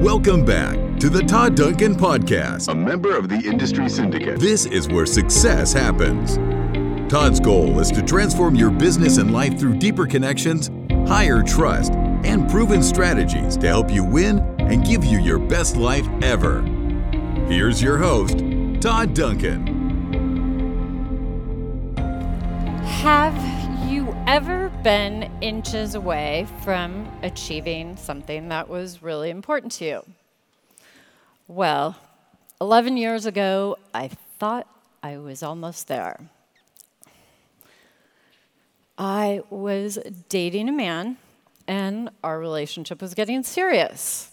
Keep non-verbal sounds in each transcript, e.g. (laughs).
Welcome back to the Todd Duncan Podcast, a member of the Industry Syndicate. This is where success happens. Todd's goal is to transform your business and life through deeper connections, higher trust, and proven strategies to help you win and give you your best life ever. Here's your host, Todd Duncan. Have you ever been inches away from achieving something that was really important to you? Well, 11 years ago, I thought I was almost there. I was dating a man, and our relationship was getting serious.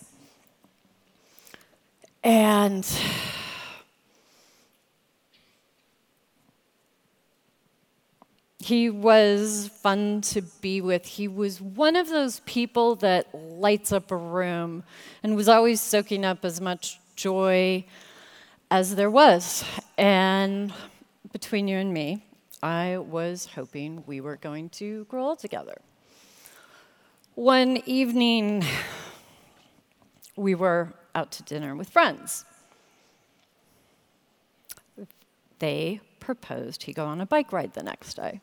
And he was fun to be with. He was one of those people that lights up a room and was always soaking up as much joy as there was. And between you and me, I was hoping we were going to grow old together. One evening, we were out to dinner with friends. They proposed he go on a bike ride the next day.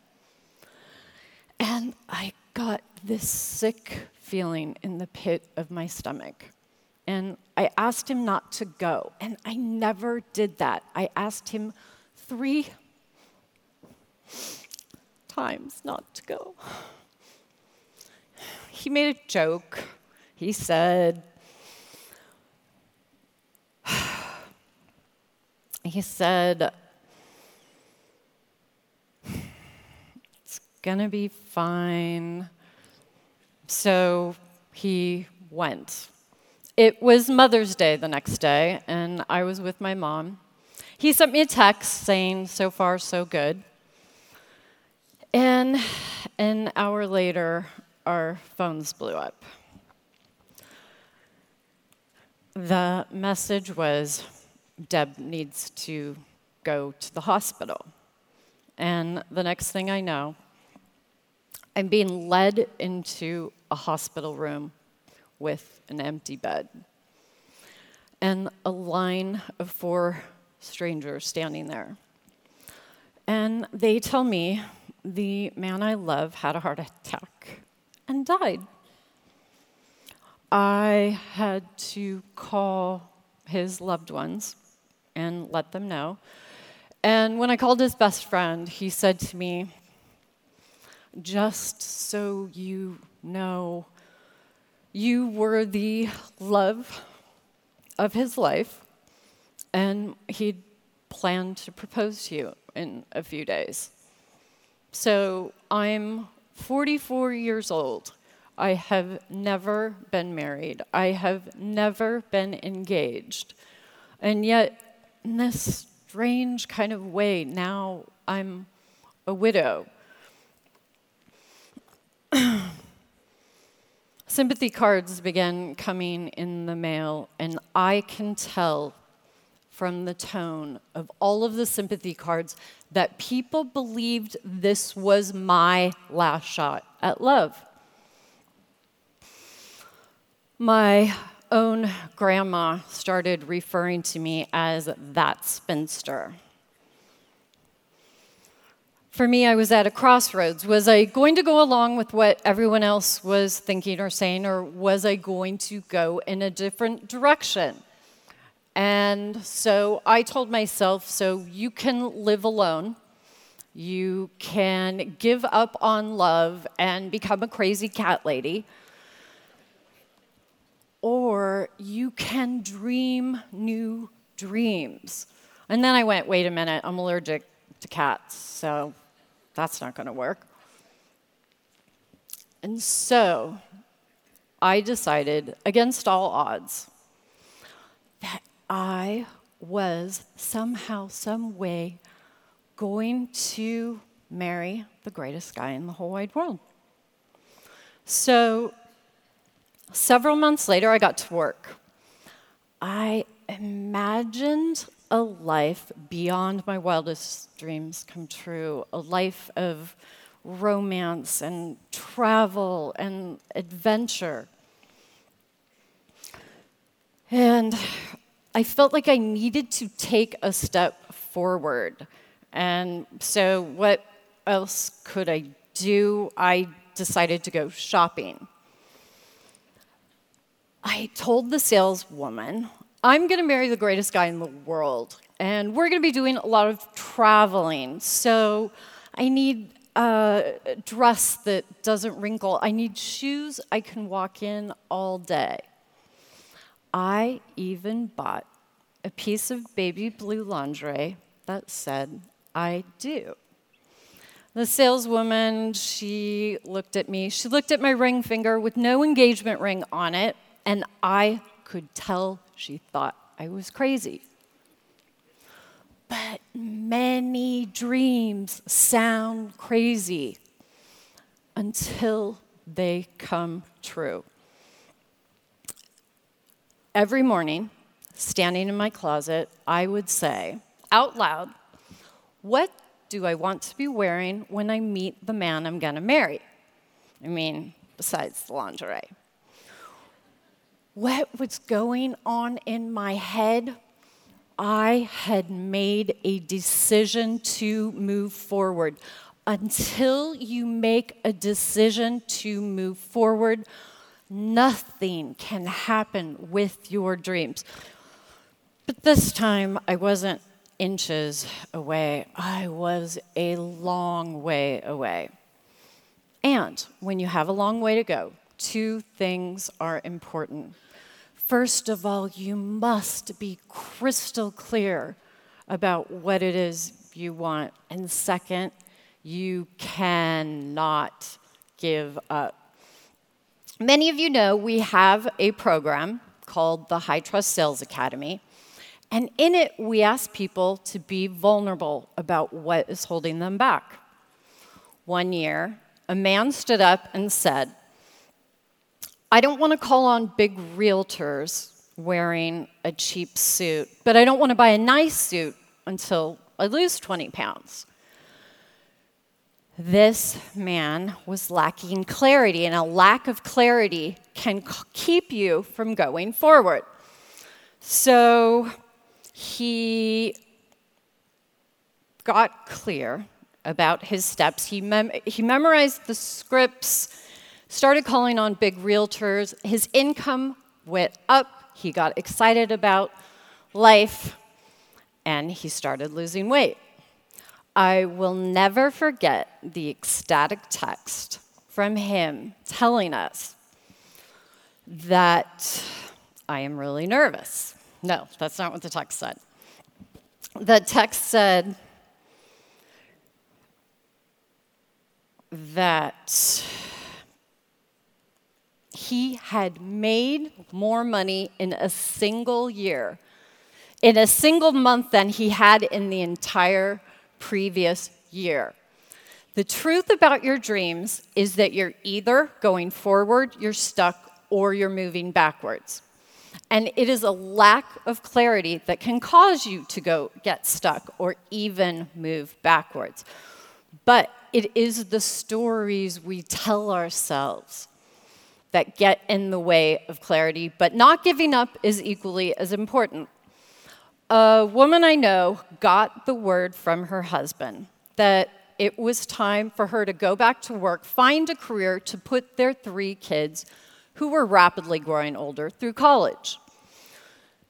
And I got this sick feeling in the pit of my stomach. And I asked him not to go. And I never did that. I asked him three times not to go. He made a joke. He said, (sighs) he said, gonna be fine. So he went. It was Mother's Day the next day, and I was with my mom. He sent me a text saying, So far, so good. And an hour later, our phones blew up. The message was Deb needs to go to the hospital. And the next thing I know, I'm being led into a hospital room with an empty bed and a line of four strangers standing there. And they tell me the man I love had a heart attack and died. I had to call his loved ones and let them know. And when I called his best friend, he said to me, Just so you know, you were the love of his life, and he'd planned to propose to you in a few days. So I'm 44 years old. I have never been married. I have never been engaged. And yet, in this strange kind of way, now I'm a widow. (clears throat) Sympathy cards began coming in the mail, and I can tell from the tone of all of the sympathy cards that people believed this was my last shot at love. My own grandma started referring to me as that spinster. For me, I was at a crossroads. Was I going to go along with what everyone else was thinking or saying, or was I going to go in a different direction? And so I told myself so you can live alone, you can give up on love and become a crazy cat lady, or you can dream new dreams. And then I went, wait a minute, I'm allergic to cats, so that's not going to work. And so I decided, against all odds, that I was somehow, some way going to marry the greatest guy in the whole wide world. So, several months later, I got to work. I imagined a life beyond my wildest dreams come true, a life of romance and travel and adventure. And I felt like I needed to take a step forward. And so, what else could I do? I decided to go shopping. I told the saleswoman, I'm going to marry the greatest guy in the world, and we're going to be doing a lot of traveling. So I need uh, a dress that doesn't wrinkle. I need shoes I can walk in all day. I even bought a piece of baby blue lingerie that said, I do. The saleswoman, she looked at me. She looked at my ring finger with no engagement ring on it, and I could tell she thought I was crazy. But many dreams sound crazy until they come true. Every morning, standing in my closet, I would say out loud, What do I want to be wearing when I meet the man I'm gonna marry? I mean, besides the lingerie. What was going on in my head? I had made a decision to move forward. Until you make a decision to move forward, nothing can happen with your dreams. But this time, I wasn't inches away, I was a long way away. And when you have a long way to go, two things are important. First of all, you must be crystal clear about what it is you want. And second, you cannot give up. Many of you know we have a program called the High Trust Sales Academy. And in it, we ask people to be vulnerable about what is holding them back. One year, a man stood up and said, I don't want to call on big realtors wearing a cheap suit, but I don't want to buy a nice suit until I lose 20 pounds. This man was lacking clarity, and a lack of clarity can keep you from going forward. So he got clear about his steps. He, mem- he memorized the scripts, started calling on big realtors. His income went up. He got excited about life, and he started losing weight. I will never forget the ecstatic text from him telling us that I am really nervous. No, that's not what the text said. The text said that he had made more money in a single year, in a single month, than he had in the entire previous year. The truth about your dreams is that you're either going forward, you're stuck, or you're moving backwards. And it is a lack of clarity that can cause you to go get stuck or even move backwards. But it is the stories we tell ourselves that get in the way of clarity, but not giving up is equally as important. A woman I know got the word from her husband that it was time for her to go back to work, find a career to put their three kids who were rapidly growing older through college.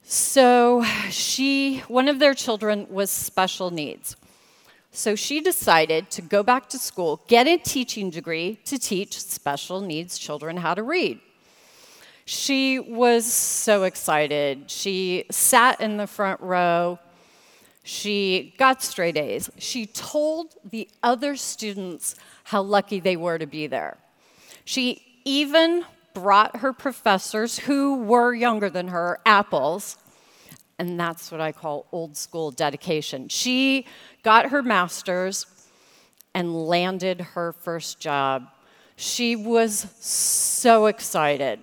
So she, one of their children was special needs. So she decided to go back to school, get a teaching degree to teach special needs children how to read. She was so excited. She sat in the front row. She got straight A's. She told the other students how lucky they were to be there. She even brought her professors, who were younger than her, apples. And that's what I call old school dedication. She got her master's and landed her first job. She was so excited.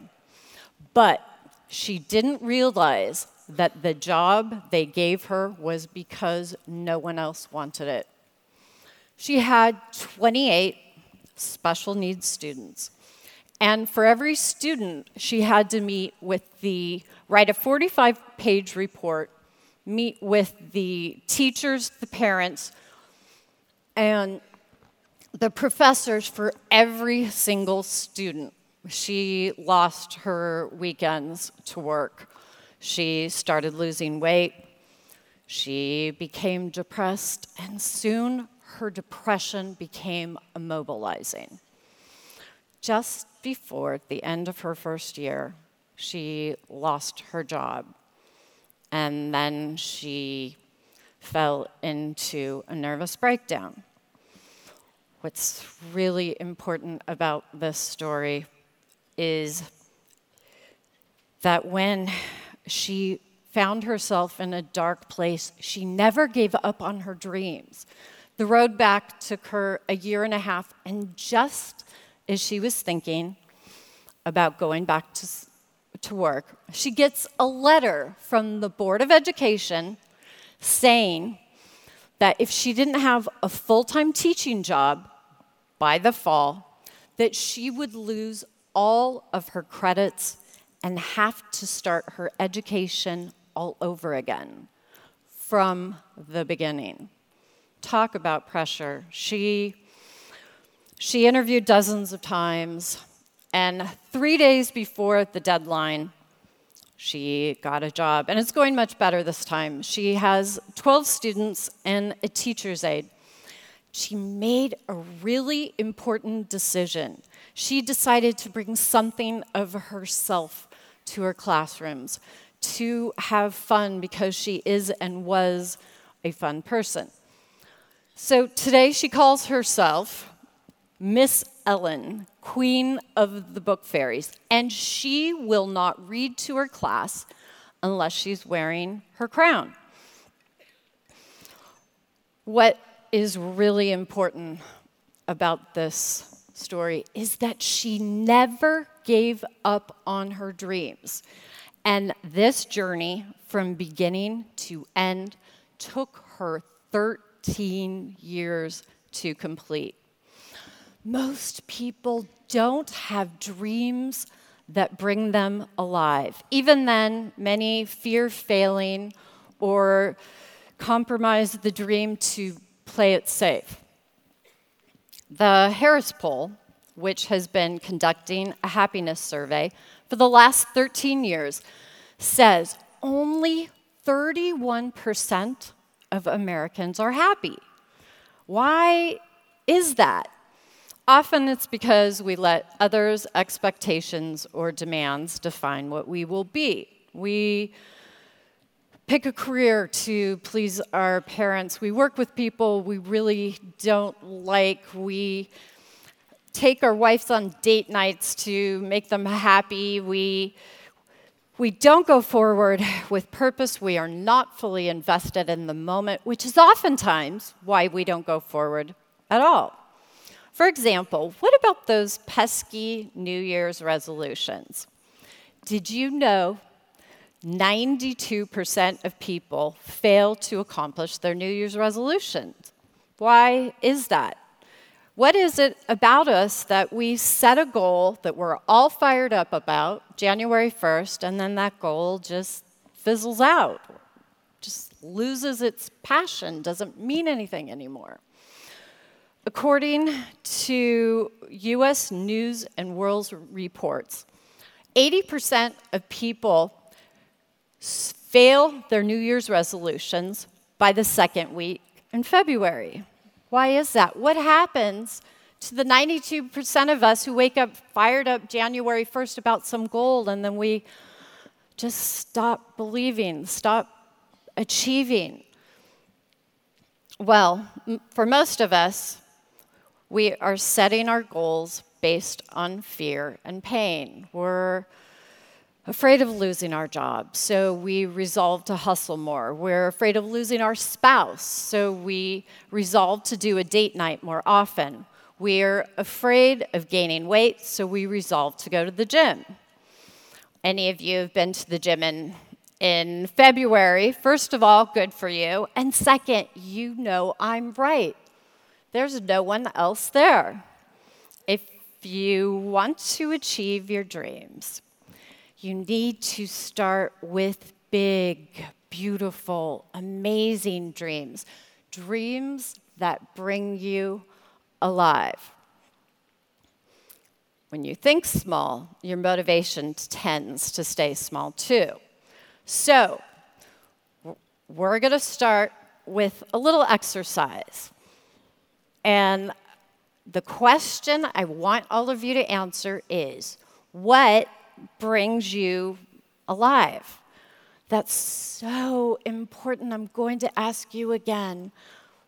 But she didn't realize that the job they gave her was because no one else wanted it. She had 28 special needs students. And for every student, she had to meet with the write a 45 page report, meet with the teachers, the parents, and the professors for every single student. She lost her weekends to work. She started losing weight. She became depressed, and soon her depression became immobilizing. Just before the end of her first year, she lost her job. And then she fell into a nervous breakdown. What's really important about this story is that when she found herself in a dark place, she never gave up on her dreams. The road back took her a year and a half, and just as she was thinking about going back to, to work, she gets a letter from the Board of Education saying that if she didn't have a full time teaching job by the fall, that she would lose all of her credits and have to start her education all over again from the beginning. Talk about pressure. She, she interviewed dozens of times, and three days before the deadline, she got a job, and it's going much better this time. She has 12 students and a teacher's aide. She made a really important decision. She decided to bring something of herself to her classrooms, to have fun because she is and was a fun person. So today she calls herself Miss Ellen, Queen of the Book Fairies, and she will not read to her class unless she's wearing her crown. What is really important about this story is that she never gave up on her dreams. And this journey from beginning to end took her 13 years to complete. Most people don't have dreams that bring them alive. Even then, many fear failing or compromise the dream to play it safe. The Harris Poll, which has been conducting a happiness survey for the last 13 years, says only 31% of Americans are happy. Why is that? Often it's because we let others' expectations or demands define what we will be. We pick a career to please our parents. We work with people we really don't like. We take our wives on date nights to make them happy. We we don't go forward with purpose. We are not fully invested in the moment, which is oftentimes why we don't go forward at all. For example, what about those pesky New Year's resolutions? Did you know 92% of people fail to accomplish their New Year's resolutions. Why is that? What is it about us that we set a goal that we're all fired up about January 1st, and then that goal just fizzles out, just loses its passion, doesn't mean anything anymore? According to US News and World reports, 80% of people fail their New Year's resolutions by the second week in February. Why is that? What happens to the 92% of us who wake up fired up January 1st about some goal and then we just stop believing, stop achieving? Well, for most of us, we are setting our goals based on fear and pain. We're afraid of losing our job, so we resolve to hustle more. We're afraid of losing our spouse, so we resolve to do a date night more often. We're afraid of gaining weight, so we resolve to go to the gym. Any of you have been to the gym in, in February? First of all, good for you. And second, you know I'm right. There's no one else there. If you want to achieve your dreams, you need to start with big, beautiful, amazing dreams. Dreams that bring you alive. When you think small, your motivation tends to stay small too. So, we're going to start with a little exercise. And the question I want all of you to answer is what brings you alive? That's so important. I'm going to ask you again.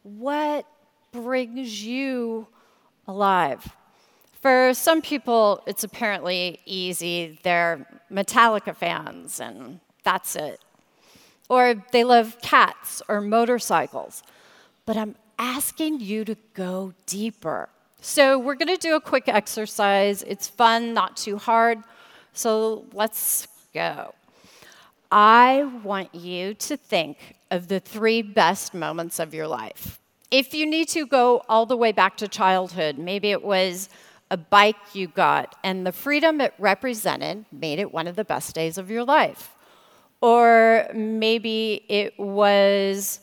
What brings you alive? For some people, it's apparently easy. They're Metallica fans, and that's it. Or they love cats or motorcycles. But I'm asking you to go deeper. So, we're going to do a quick exercise. It's fun, not too hard. So, let's go. I want you to think of the three best moments of your life. If you need to go all the way back to childhood, maybe it was a bike you got, and the freedom it represented made it one of the best days of your life. Or maybe it was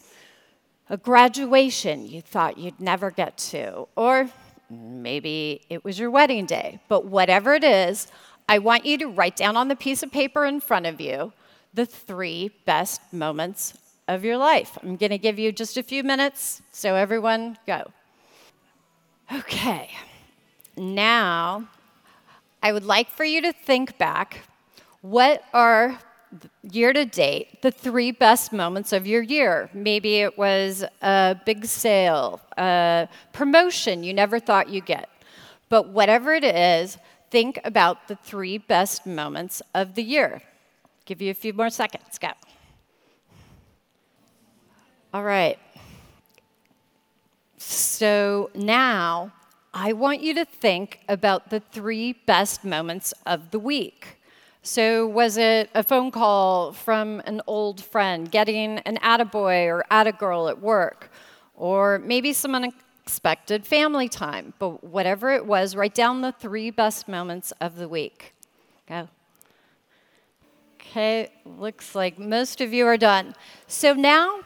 a graduation you thought you'd never get to. Or maybe it was your wedding day. But whatever it is, I want you to write down on the piece of paper in front of you the three best moments of your life. I'm going to give you just a few minutes, so everyone go. Okay now I would like for you to think back what are year to date the three best moments of your year? Maybe it was a big sale, a promotion you never thought you'd get. But whatever it is, think about the three best moments of the year. Give you a few more seconds. Go. All right. So now I want you to think about the three best moments of the week. So, was it a phone call from an old friend, getting an attaboy or attagirl at work, or maybe some unexpected family time? But whatever it was, write down the three best moments of the week. Go. Okay, looks like most of you are done. So now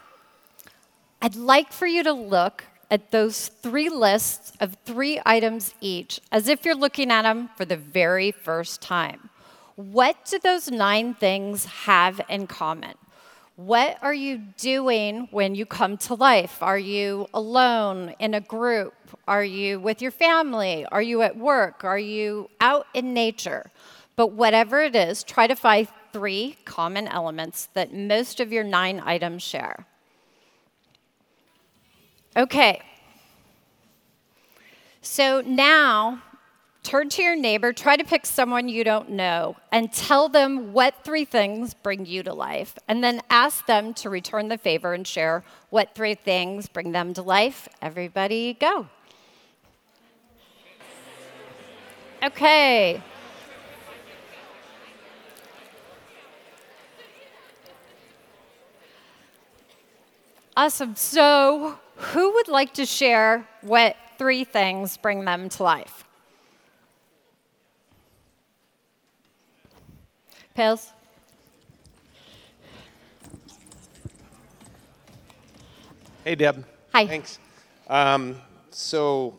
I'd like for you to look at those three lists of three items each as if you're looking at them for the very first time. What do those nine things have in common? What are you doing when you come to life? Are you alone in a group? Are you with your family? Are you at work? Are you out in nature? But whatever it is, try to find three common elements that most of your nine items share. Okay. So now, turn to your neighbor, try to pick someone you don't know, and tell them what three things bring you to life. And then ask them to return the favor and share what three things bring them to life. Everybody go. Okay. Awesome. So, who would like to share what three things bring them to life? Pills? Hey, Deb. Hi. Thanks. Um, so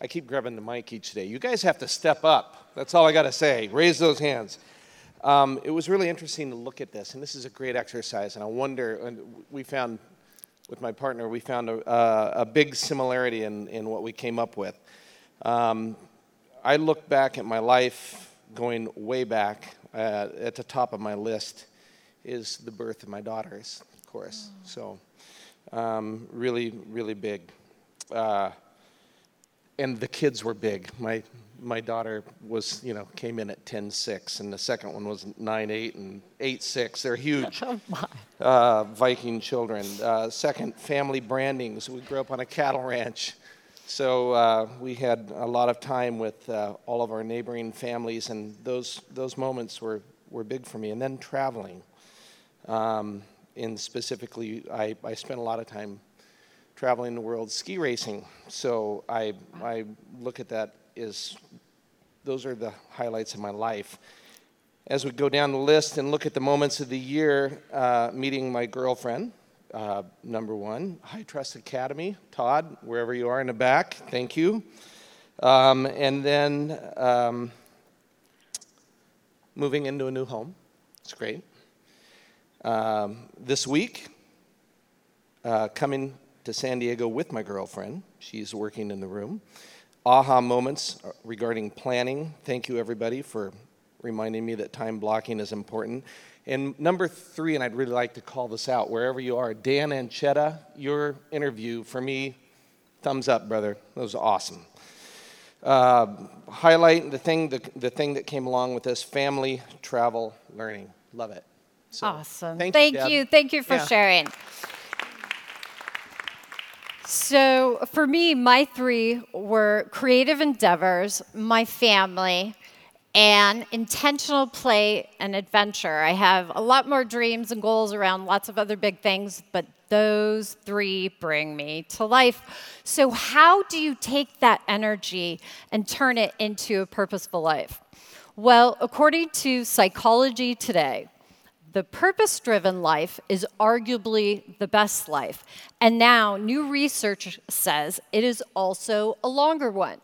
I keep grabbing the mic each day. You guys have to step up. That's all I got to say. Raise those hands. Um, it was really interesting to look at this, and this is a great exercise. And I wonder, and we found with my partner, we found a, uh, a big similarity in, in what we came up with. Um, I look back at my life going way back. Uh, at the top of my list is the birth of my daughters, of course. So, um, really, really big. Uh, and the kids were big. My my daughter was, you know, came in at 10-6, and the second one was 9-8 and 8-6. They're huge. (laughs) Oh. Uh, Viking children. Uh, second, family brandings. We grew up on a cattle ranch. So uh, we had a lot of time with uh, all of our neighboring families, and those, those moments were, were big for me. And then traveling. Um, and specifically, I, I spent a lot of time traveling the world ski racing. So I, I look at that is those are the highlights of my life. as we go down the list and look at the moments of the year, uh, meeting my girlfriend, uh, number one, High Trust Academy, Todd, wherever you are in the back, thank you. Um, and then um, moving into a new home, it's great. Um, this week, uh, coming to San Diego with my girlfriend, she's working in the room. Aha moments regarding planning. Thank you, everybody, for reminding me that time blocking is important. And number three, and I'd really like to call this out wherever you are, Dan Anchetta, your interview for me, thumbs up, brother. That was awesome. Uh, highlight the thing, the, the thing that came along with this family, travel, learning. Love it. So, awesome. Thank, thank you, you. Thank you for yeah. sharing. So, for me, my three were creative endeavors, my family, and intentional play and adventure. I have a lot more dreams and goals around lots of other big things, but those three bring me to life. So, how do you take that energy and turn it into a purposeful life? Well, according to Psychology Today, the purpose driven life is arguably the best life. And now, new research says it is also a longer one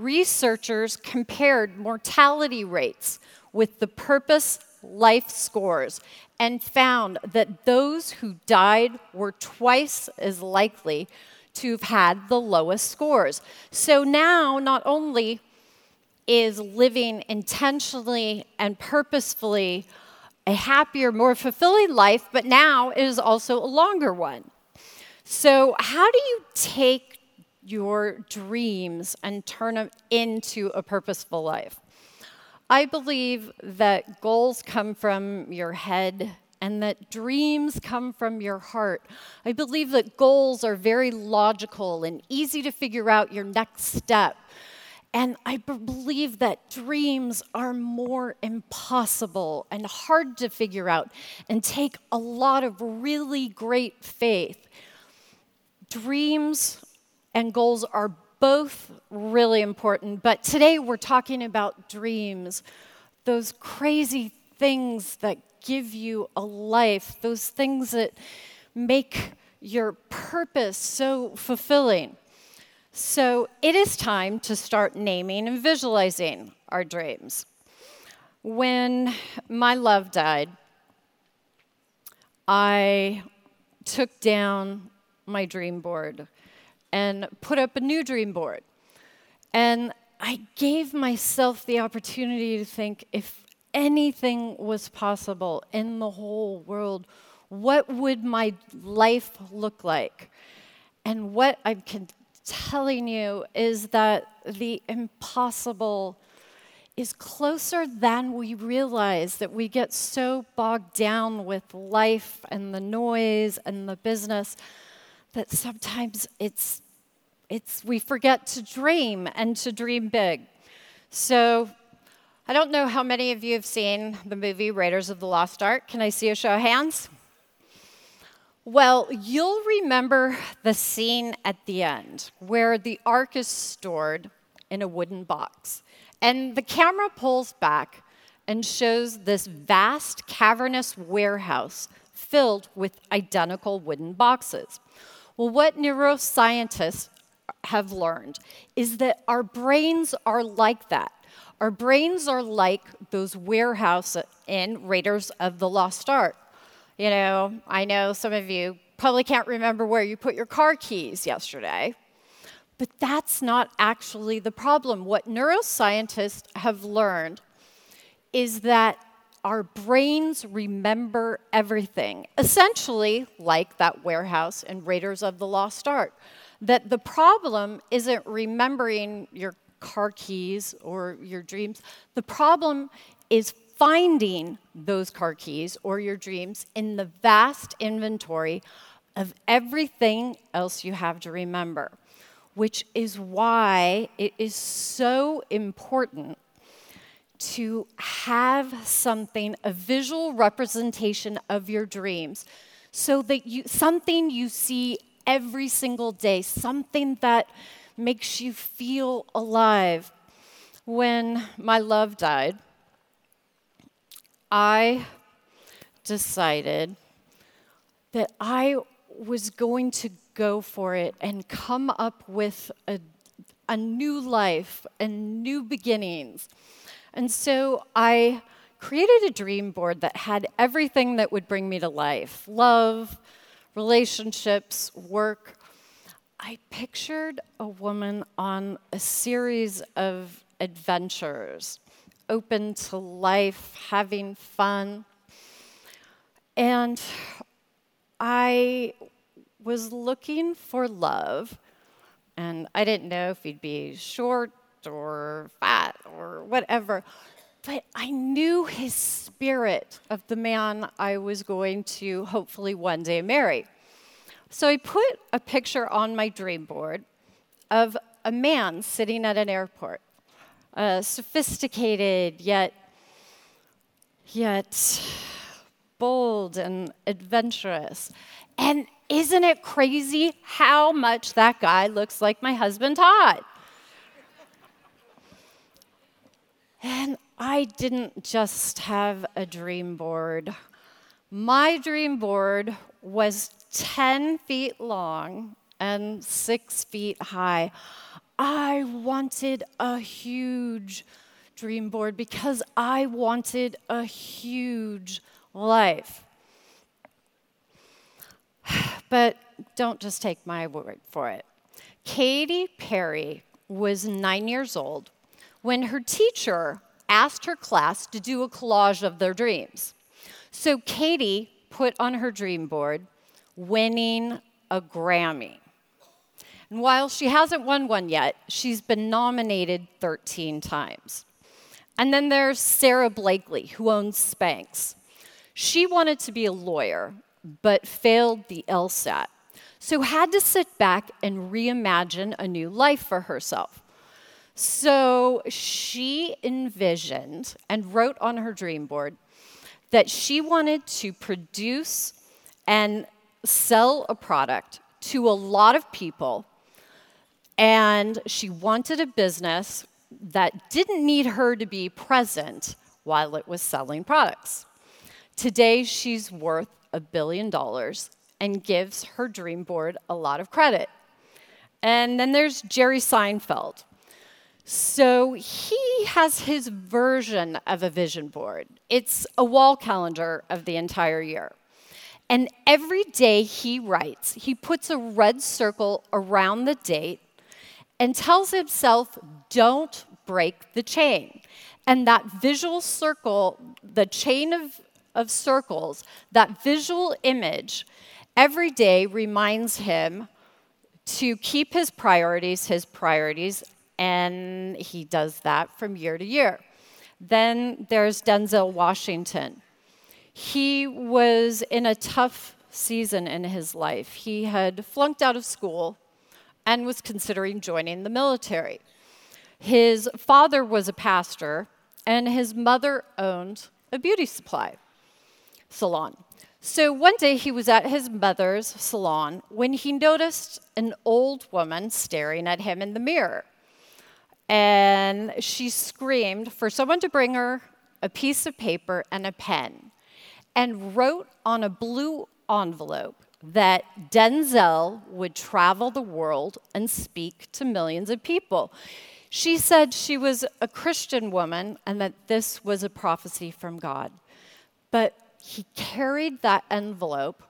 researchers compared mortality rates with the purpose life scores and found that those who died were twice as likely to have had the lowest scores. So now, not only is living intentionally and purposefully a happier, more fulfilling life, but now it is also a longer one. So, how do you take your dreams and turn them into a purposeful life. I believe that goals come from your head and that dreams come from your heart. I believe that goals are very logical and easy to figure out your next step. And I believe that dreams are more impossible and hard to figure out and take a lot of really great faith. Dreams and goals are both really important, but today we're talking about dreams, those crazy things that give you a life, those things that make your purpose so fulfilling. So it is time to start naming and visualizing our dreams. When my love died, I took down my dream board and put up a new dream board. And I gave myself the opportunity to think if anything was possible in the whole world, what would my life look like? And what I'm telling you is that the impossible is closer than we realize, that we get so bogged down with life and the noise and the business that sometimes it's, it's, we forget to dream and to dream big. So I don't know how many of you have seen the movie Raiders of the Lost Ark. Can I see a show of hands? Well, you'll remember the scene at the end where the ark is stored in a wooden box. And the camera pulls back and shows this vast, cavernous warehouse filled with identical wooden boxes. Well, what neuroscientists have learned is that our brains are like that. Our brains are like those warehouses in Raiders of the Lost Ark. You know, I know some of you probably can't remember where you put your car keys yesterday, but that's not actually the problem. What neuroscientists have learned is that our brains remember everything, essentially like that warehouse in Raiders of the Lost Ark. That the problem isn't remembering your car keys or your dreams, the problem is finding those car keys or your dreams in the vast inventory of everything else you have to remember, which is why it is so important to have something, a visual representation of your dreams, so that you, something you see every single day, something that makes you feel alive. When my love died, I decided that I was going to go for it and come up with a, a new life and new beginnings. And so I created a dream board that had everything that would bring me to life love, relationships, work. I pictured a woman on a series of adventures, open to life, having fun. And I was looking for love, and I didn't know if he'd be short or fat or whatever, but I knew his spirit of the man I was going to hopefully one day marry. So I put a picture on my dream board of a man sitting at an airport, sophisticated yet yet bold and adventurous. And isn't it crazy how much that guy looks like my husband Todd? And I didn't just have a dream board. My dream board was 10 feet long and six feet high. I wanted a huge dream board because I wanted a huge life. (sighs) But don't just take my word for it. Katy Perry was nine years old when her teacher asked her class to do a collage of their dreams. So Katy put on her dream board winning a Grammy. And while she hasn't won one yet, she's been nominated 13 times. And then there's Sara Blakely, who owns Spanx. She wanted to be a lawyer, but failed the LSAT, so had to sit back and reimagine a new life for herself. So she envisioned and wrote on her dream board that she wanted to produce and sell a product to a lot of people, and she wanted a business that didn't need her to be present while it was selling products. Today, she's worth a billion dollars and gives her dream board a lot of credit. And then there's Jerry Seinfeld. So he has his version of a vision board. It's a wall calendar of the entire year. And every day he writes, he puts a red circle around the date and tells himself, don't break the chain. And that visual circle, the chain of, of circles, that visual image, every day reminds him to keep his priorities his priorities, and he does that from year to year. Then there's Denzel Washington. He was in a tough season in his life. He had flunked out of school and was considering joining the military. His father was a pastor, and his mother owned a beauty supply salon. So one day he was at his mother's salon when he noticed an old woman staring at him in the mirror. And she screamed for someone to bring her a piece of paper and a pen and wrote on a blue envelope that Denzel would travel the world and speak to millions of people. She said she was a Christian woman and that this was a prophecy from God. But he carried that envelope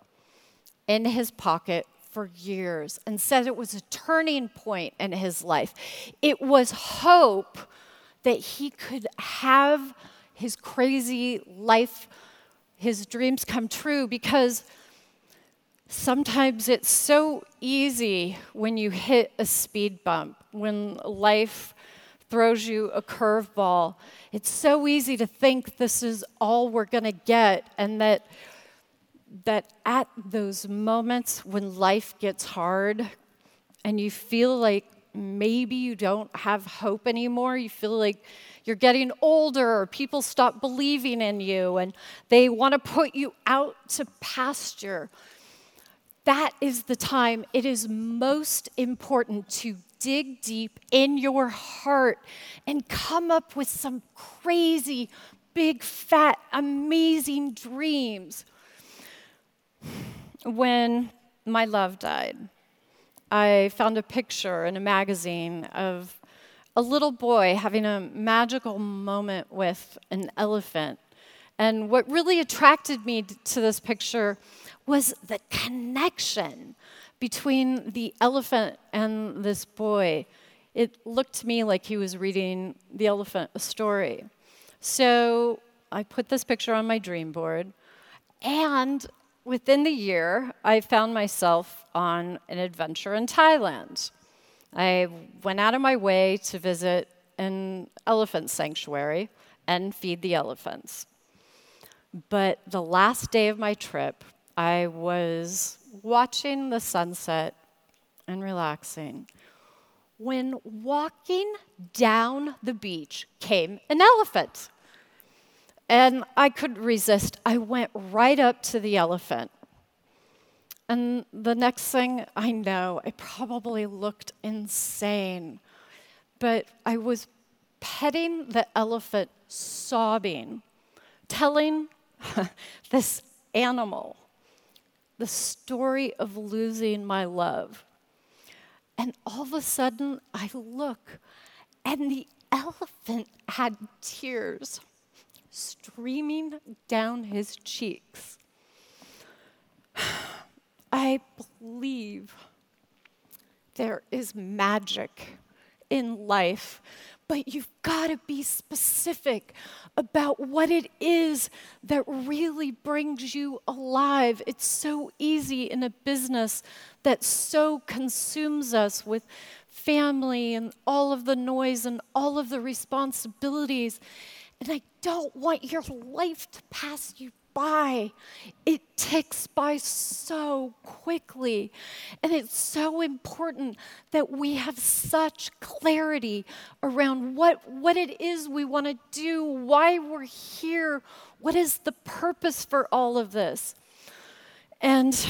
in his pocket for years and said it was a turning point in his life. It was hope that he could have his crazy life, his dreams come true because Sometimes it's so easy when you hit a speed bump, when life throws you a curveball. It's so easy to think this is all we're going to get, and that, that at those moments when life gets hard and you feel like maybe you don't have hope anymore, you feel like you're getting older, or people stop believing in you, and they want to put you out to pasture that is the time it is most important to dig deep in your heart and come up with some crazy, big, fat, amazing dreams. When my love died, I found a picture in a magazine of a little boy having a magical moment with an elephant. And what really attracted me to this picture was the connection between the elephant and this boy. It looked to me like he was reading the elephant a story. So I put this picture on my dream board, and within the year, I found myself on an adventure in Thailand. I went out of my way to visit an elephant sanctuary and feed the elephants. But the last day of my trip, I was watching the sunset and relaxing when walking down the beach came an elephant. And I couldn't resist. I went right up to the elephant. And the next thing I know, I probably looked insane. But I was petting the elephant, sobbing, telling (laughs) this animal the story of losing my love. And all of a sudden, I look, and the elephant had tears streaming down his cheeks. (sighs) I believe there is magic in life but you've got to be specific about what it is that really brings you alive. It's so easy in a business that so consumes us with family and all of the noise and all of the responsibilities. And I don't want your life to pass you by. It ticks by so quickly. And it's so important that we have such clarity around what, what it is we want to do, why we're here, what is the purpose for all of this. And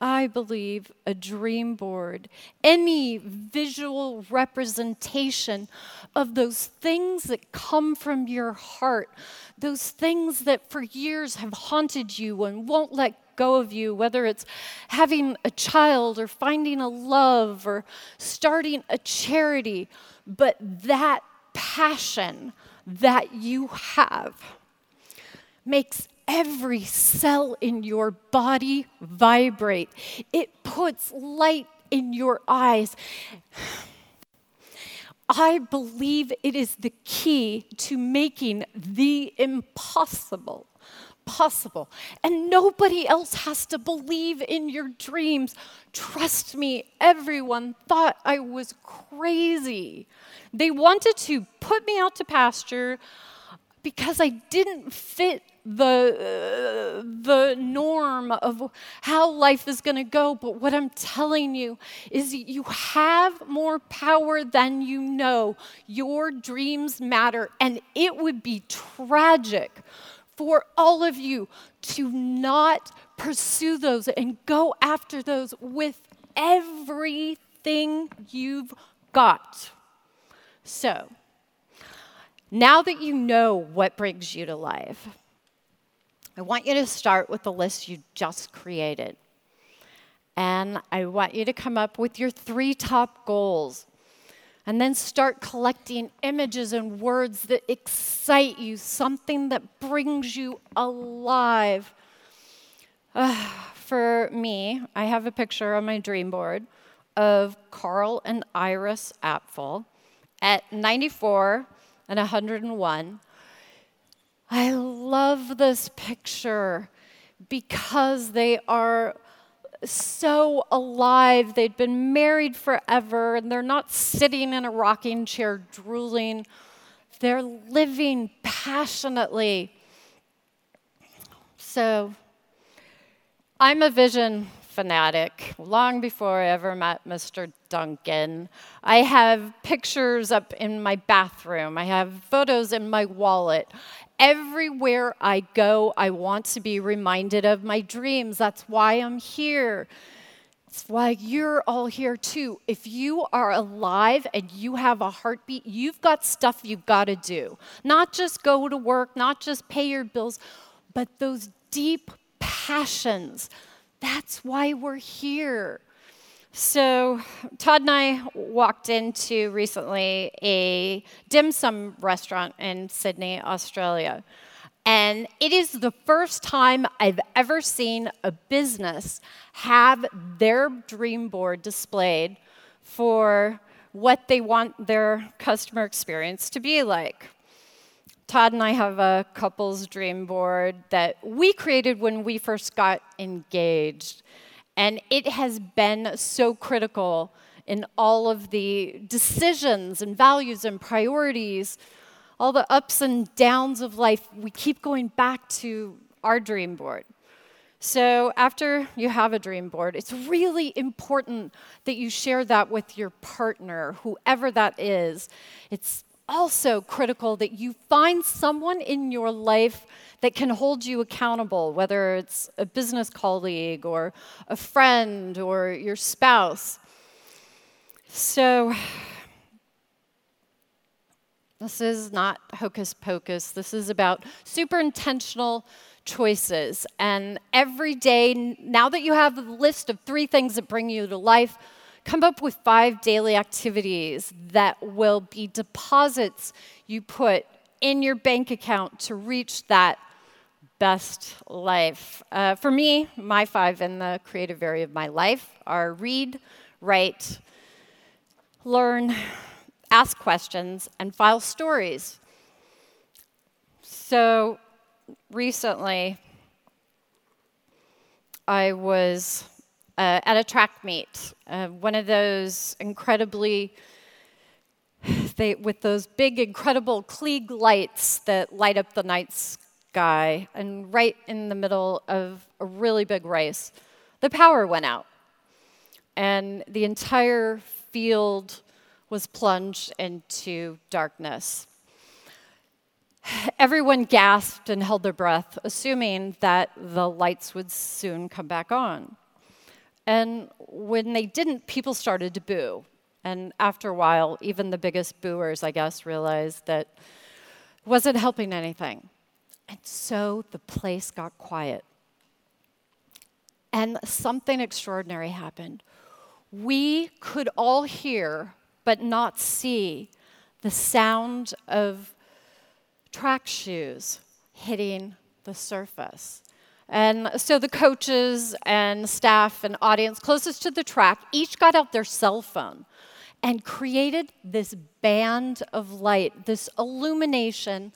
I believe a dream board, any visual representation of those things that come from your heart, those things that for years have haunted you and won't let go of you, whether it's having a child or finding a love or starting a charity, but that passion that you have makes every cell in your body vibrate. It puts light in your eyes. I believe it is the key to making the impossible possible. And nobody else has to believe in your dreams. Trust me, everyone thought I was crazy. They wanted to put me out to pasture because I didn't fit the, uh, the norm of how life is going to go. But what I'm telling you is you have more power than you know. Your dreams matter, and it would be tragic for all of you to not pursue those and go after those with everything you've got. So, now that you know what brings you to life, I want you to start with the list you just created. And I want you to come up with your three top goals. And then start collecting images and words that excite you, something that brings you alive. Uh, for me, I have a picture on my dream board of Carl and Iris Apfel at 94 and 101 I love this picture because they are so alive. They'd been married forever and they're not sitting in a rocking chair drooling. They're living passionately. So, I'm a vision fanatic long before I ever met Mr. Duncan. I have pictures up in my bathroom, I have photos in my wallet. Everywhere I go, I want to be reminded of my dreams. That's why I'm here. That's why you're all here too. If you are alive and you have a heartbeat, you've got stuff you've got to do. Not just go to work, not just pay your bills, but those deep passions. That's why we're here. So, Todd and I walked into recently a dim sum restaurant in Sydney, Australia. And it is the first time I've ever seen a business have their dream board displayed for what they want their customer experience to be like. Todd and I have a couple's dream board that we created when we first got engaged. And it has been so critical in all of the decisions and values and priorities, all the ups and downs of life. We keep going back to our dream board. So, after you have a dream board, it's really important that you share that with your partner, whoever that is. It's also critical that you find someone in your life that can hold you accountable, whether it's a business colleague or a friend or your spouse. So, this is not hocus pocus. This is about super intentional choices. And every day, now that you have a list of three things that bring you to life, come up with five daily activities that will be deposits you put in your bank account to reach that best life. Uh, for me, my five in the creative area of my life are read, write, learn, ask questions, and file stories. So recently, I was uh, at a track meet, uh, one of those incredibly, (sighs) they, with those big, incredible Klieg lights that light up the night sky, and right in the middle of a really big race, the power went out. And the entire field was plunged into darkness. (sighs) Everyone gasped and held their breath, assuming that the lights would soon come back on. And when they didn't, people started to boo. And after a while, even the biggest booers, I guess, realized that wasn't helping anything. And so the place got quiet. And something extraordinary happened. We could all hear, but not see, the sound of track shoes hitting the surface. And so the coaches and staff and audience closest to the track each got out their cell phone and created this band of light, this illumination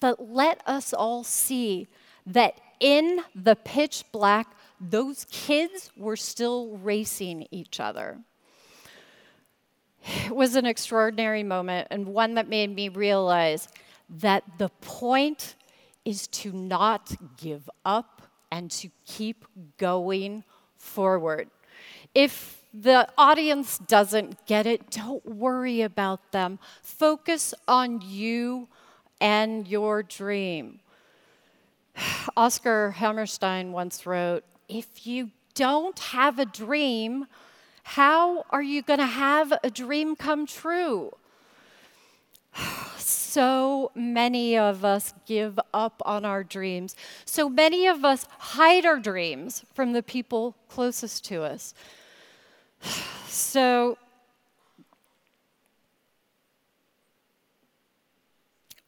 that let us all see that in the pitch black, those kids were still racing each other. It was an extraordinary moment and one that made me realize that the point is to not give up and to keep going forward. If the audience doesn't get it, don't worry about them. Focus on you and your dream. (sighs) Oscar Hammerstein once wrote If you don't have a dream, how are you going to have a dream come true? So many of us give up on our dreams. So many of us hide our dreams from the people closest to us. So,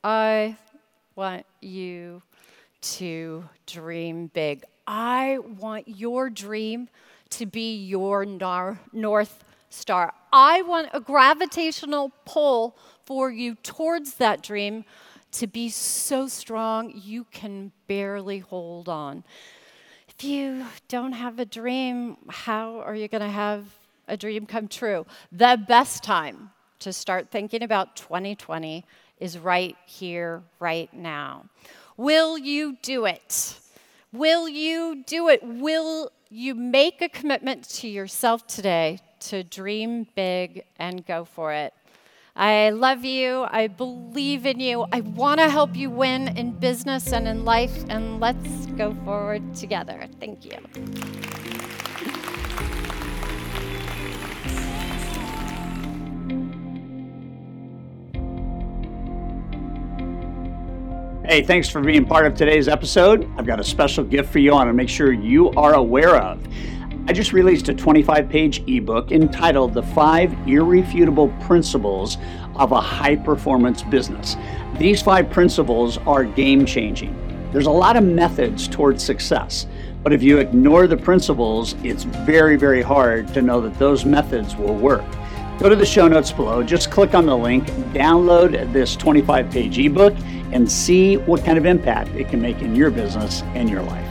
I want you to dream big. I want your dream to be your nor- North Star. I want a gravitational pull for you towards that dream to be so strong you can barely hold on. If you don't have a dream, how are you going to have a dream come true? The best time to start thinking about 2020 is right here, right now. Will you do it? Will you do it? Will you make a commitment to yourself today to dream big and go for it. I love you. I believe in you. I want to help you win in business and in life, and let's go forward together. Thank you. Hey, thanks for being part of today's episode. I've got a special gift for you I want to make sure you are aware of. I just released a 25 page ebook entitled The Five Irrefutable Principles of a High Performance Business. These five principles are game changing. There's a lot of methods towards success, but if you ignore the principles, it's very, very hard to know that those methods will work. Go to the show notes below, just click on the link, download this 25 page ebook, and see what kind of impact it can make in your business and your life.